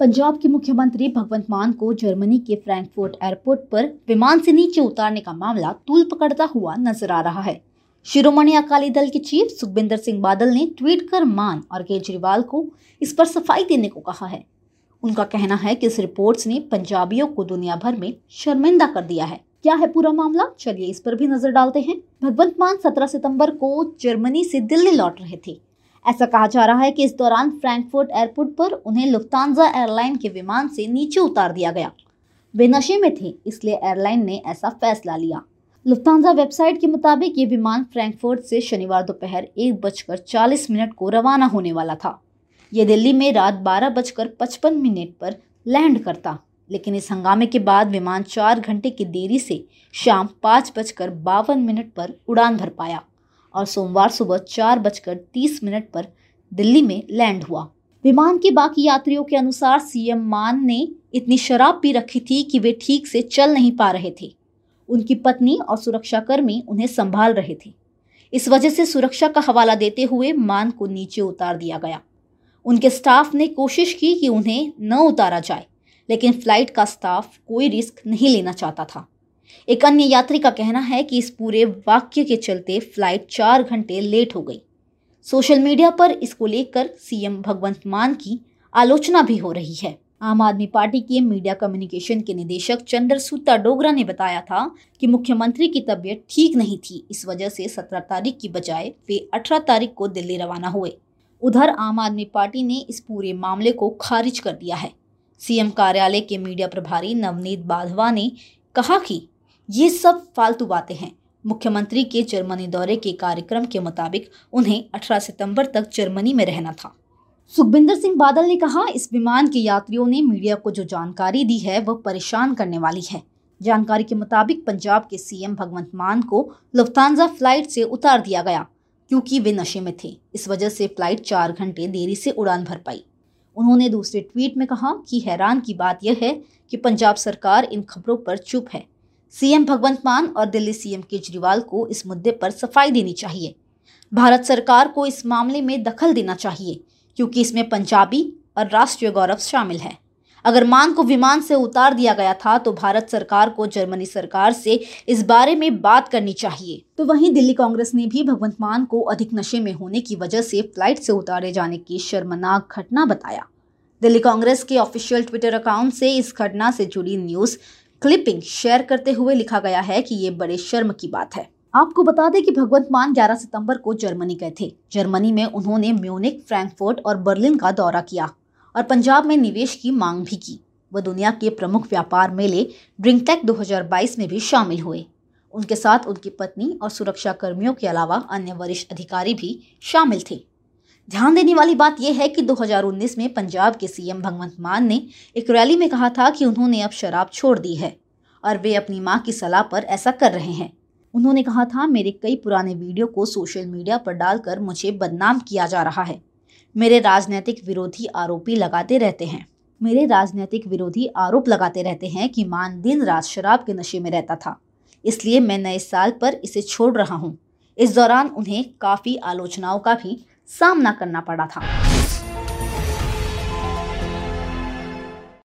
पंजाब के मुख्यमंत्री भगवंत मान को जर्मनी के फ्रैंकफर्ट एयरपोर्ट पर विमान से नीचे उतारने का मामला तूल पकड़ता हुआ नज़र आ रहा है। शिरोमणि अकाली दल के चीफ सुखबिंदर सिंह बादल ने ट्वीट कर मान और केजरीवाल को इस पर सफ़ाई देने को कहा है। उनका कहना है कि इस रिपोर्ट्स ने पंजाबियों को दुनिया भर में शर्मिंदा कर दिया है। क्या है पूरा मामला? चलिए इस पर भी नज़र डालते हैं। भगवंत मान 17 सितंबर को जर्मनी से दिल्ली लौट रहे थे। ऐसा कहा जा रहा है कि इस दौरान फ्रैंकफर्ट एयरपोर्ट पर उन्हें लुफ्तानजा एयरलाइन के विमान से नीचे उतार दिया गया। वे नशे में थे, इसलिए एयरलाइन ने ऐसा फैसला लिया। लुफ्तानजा वेबसाइट के मुताबिक ये विमान फ्रैंकफर्ट से शनिवार दोपहर एक बजकर चालीस मिनट को रवाना होने वाला था। ये दिल्ली में रात बारह बजकर पचपन मिनट पर लैंड करता, लेकिन इस हंगामे के बाद विमान चार घंटे की देरी से शाम पाँच बजकर बावन मिनट पर उड़ान भर पाया। और सोमवार सुबह चार बजकर तीस मिनट पर दिल्ली में लैंड हुआ। विमान के बाकी यात्रियों के अनुसार सीएम मान ने इतनी शराब पी रखी थी कि वे ठीक से चल नहीं पा रहे थे। उनकी पत्नी और सुरक्षाकर्मी उन्हें संभाल रहे थे। इस वजह से सुरक्षा का हवाला देते हुए मान को नीचे उतार दिया गया। उनके स्टाफ ने कोशिश की कि उन्हें न उतारा जाए, लेकिन फ़्लाइट का स्टाफ कोई रिस्क नहीं लेना चाहता था। एक अन्य यात्री का कहना है कि इस पूरे वाक्य के चलते फ़्लाइट चार घंटे लेट हो गई। सोशल मीडिया पर इसको लेकर सीएम भगवंत मान की आलोचना भी हो रही है। आम आदमी पार्टी के मीडिया कम्युनिकेशन के निदेशक चंद्र सूता डोगरा ने बताया था कि मुख्यमंत्री की तबीयत ठीक नहीं थी, इस वजह से 17 तारीख की बजाय वे 18 तारीख को दिल्ली रवाना हुए। उधर आम आदमी पार्टी ने इस पूरे मामले को खारिज कर दिया है। सीएम कार्यालय के मीडिया प्रभारी नवनीत बाधवा ने कहा कि ये सब फालतू बातें हैं। मुख्यमंत्री के जर्मनी दौरे के कार्यक्रम के मुताबिक उन्हें 18 सितंबर तक जर्मनी में रहना था। सुखबिंदर सिंह बादल ने कहा, इस विमान के यात्रियों ने मीडिया को जो जानकारी दी है, वह परेशान करने वाली है। जानकारी के मुताबिक पंजाब के सीएम भगवंत मान को लुफ्तानजा फ़्लाइट से उतार दिया गया, क्योंकि वे नशे में थे। इस वजह से फ़्लाइट चार घंटे देरी से उड़ान भर पाई। उन्होंने दूसरे ट्वीट में कहा कि हैरान की बात यह है कि पंजाब सरकार इन खबरों पर चुप है। सीएम भगवंत मान और दिल्ली सीएम केजरीवाल को इस मुद्दे पर सफ़ाई देनी चाहिए। भारत सरकार को इस मामले में दखल देना चाहिए, क्योंकि इसमें पंजाबी और राष्ट्रीय गौरव शामिल है। अगर मान को विमान से उतार दिया गया था तो भारत सरकार को जर्मनी सरकार से इस बारे में बात करनी चाहिए। तो वहीं दिल्ली कांग्रेस ने भी भगवंत मान को अधिक नशे में होने की वजह से फ़्लाइट से उतारे जाने की शर्मनाक घटना बताया। दिल्ली कांग्रेस के ऑफिशियल ट्विटर अकाउंट से इस घटना से जुड़ी न्यूज़ क्लिपिंग शेयर करते हुए लिखा गया है कि ये बड़े शर्म की बात है। आपको बता दें कि भगवंत मान 11 सितंबर को जर्मनी गए थे। जर्मनी में उन्होंने म्यूनिक फ्रैंकफर्ट और बर्लिन का दौरा किया और पंजाब में निवेश की मांग भी की। वह दुनिया के प्रमुख व्यापार मेले ड्रिंकटेक 2022 में भी शामिल हुए। उनके साथ उनकी पत्नी और सुरक्षा कर्मियों के अलावा अन्य वरिष्ठ अधिकारी भी शामिल थे। ध्यान देने वाली बात यह है कि 2019 में पंजाब के सीएम भगवंत मान ने एक रैली में कहा था कि उन्होंने अब शराब छोड़ दी है और वे अपनी माँ की सलाह पर ऐसा कर रहे हैं। उन्होंने कहा था, मेरे कई पुराने वीडियो को सोशल मीडिया पर डालकर मुझे बदनाम किया जा रहा है। मेरे राजनीतिक विरोधी आरोपी लगाते रहते हैं। मेरे राजनीतिक विरोधी आरोप लगाते रहते हैं कि मान दिन रात शराब के नशे में रहता था। इसलिए मैं नए साल पर इसे छोड़ रहा हूँ। इस दौरान उन्हें काफ़ी आलोचनाओं का भी सामना करना पड़ा था।